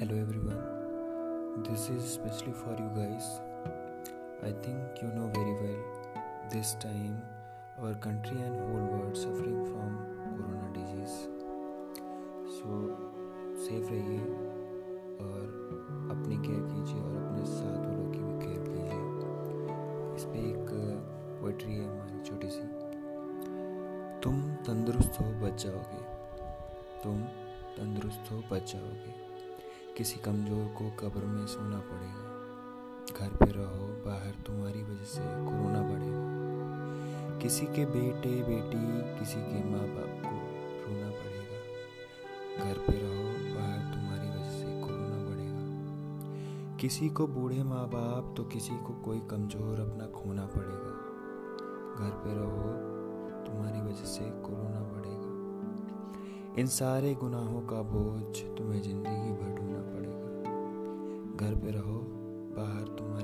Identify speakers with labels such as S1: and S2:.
S1: Hello everyone this is specially for you guys I think you know very well this time our country and whole world suffering from corona disease so safe रहिए और अपनी care कीजिए और अपने साथ वालों की भी केयर कीजिए। इस पर एक पोइट्री है हमारी छोटी सी। तुम तंदुरुस्त हो, बच जाओगे। तुम तंदुरुस्त हो, बच जाओगे। किसी कमज़ोर को कब्र में सोना पड़ेगा। घर पे रहो, बाहर तुम्हारी वजह से कोरोना बढ़ेगा। किसी के बेटे, बेटी, किसी के माँ बाप को रोना पड़ेगा। घर पे रहो, बाहर तुम्हारी वजह से कोरोना बढ़ेगा। किसी को बूढ़े माँ बाप तो किसी को कोई कमज़ोर अपना खोना पड़ेगा। घर पे रहो, तुम्हारी वजह से कोरोना बढ़ेगा। इन सारे गुनाहों का बोझ तुम्हें ज़िंदगी घर पे रहो बाहर तुम्हारी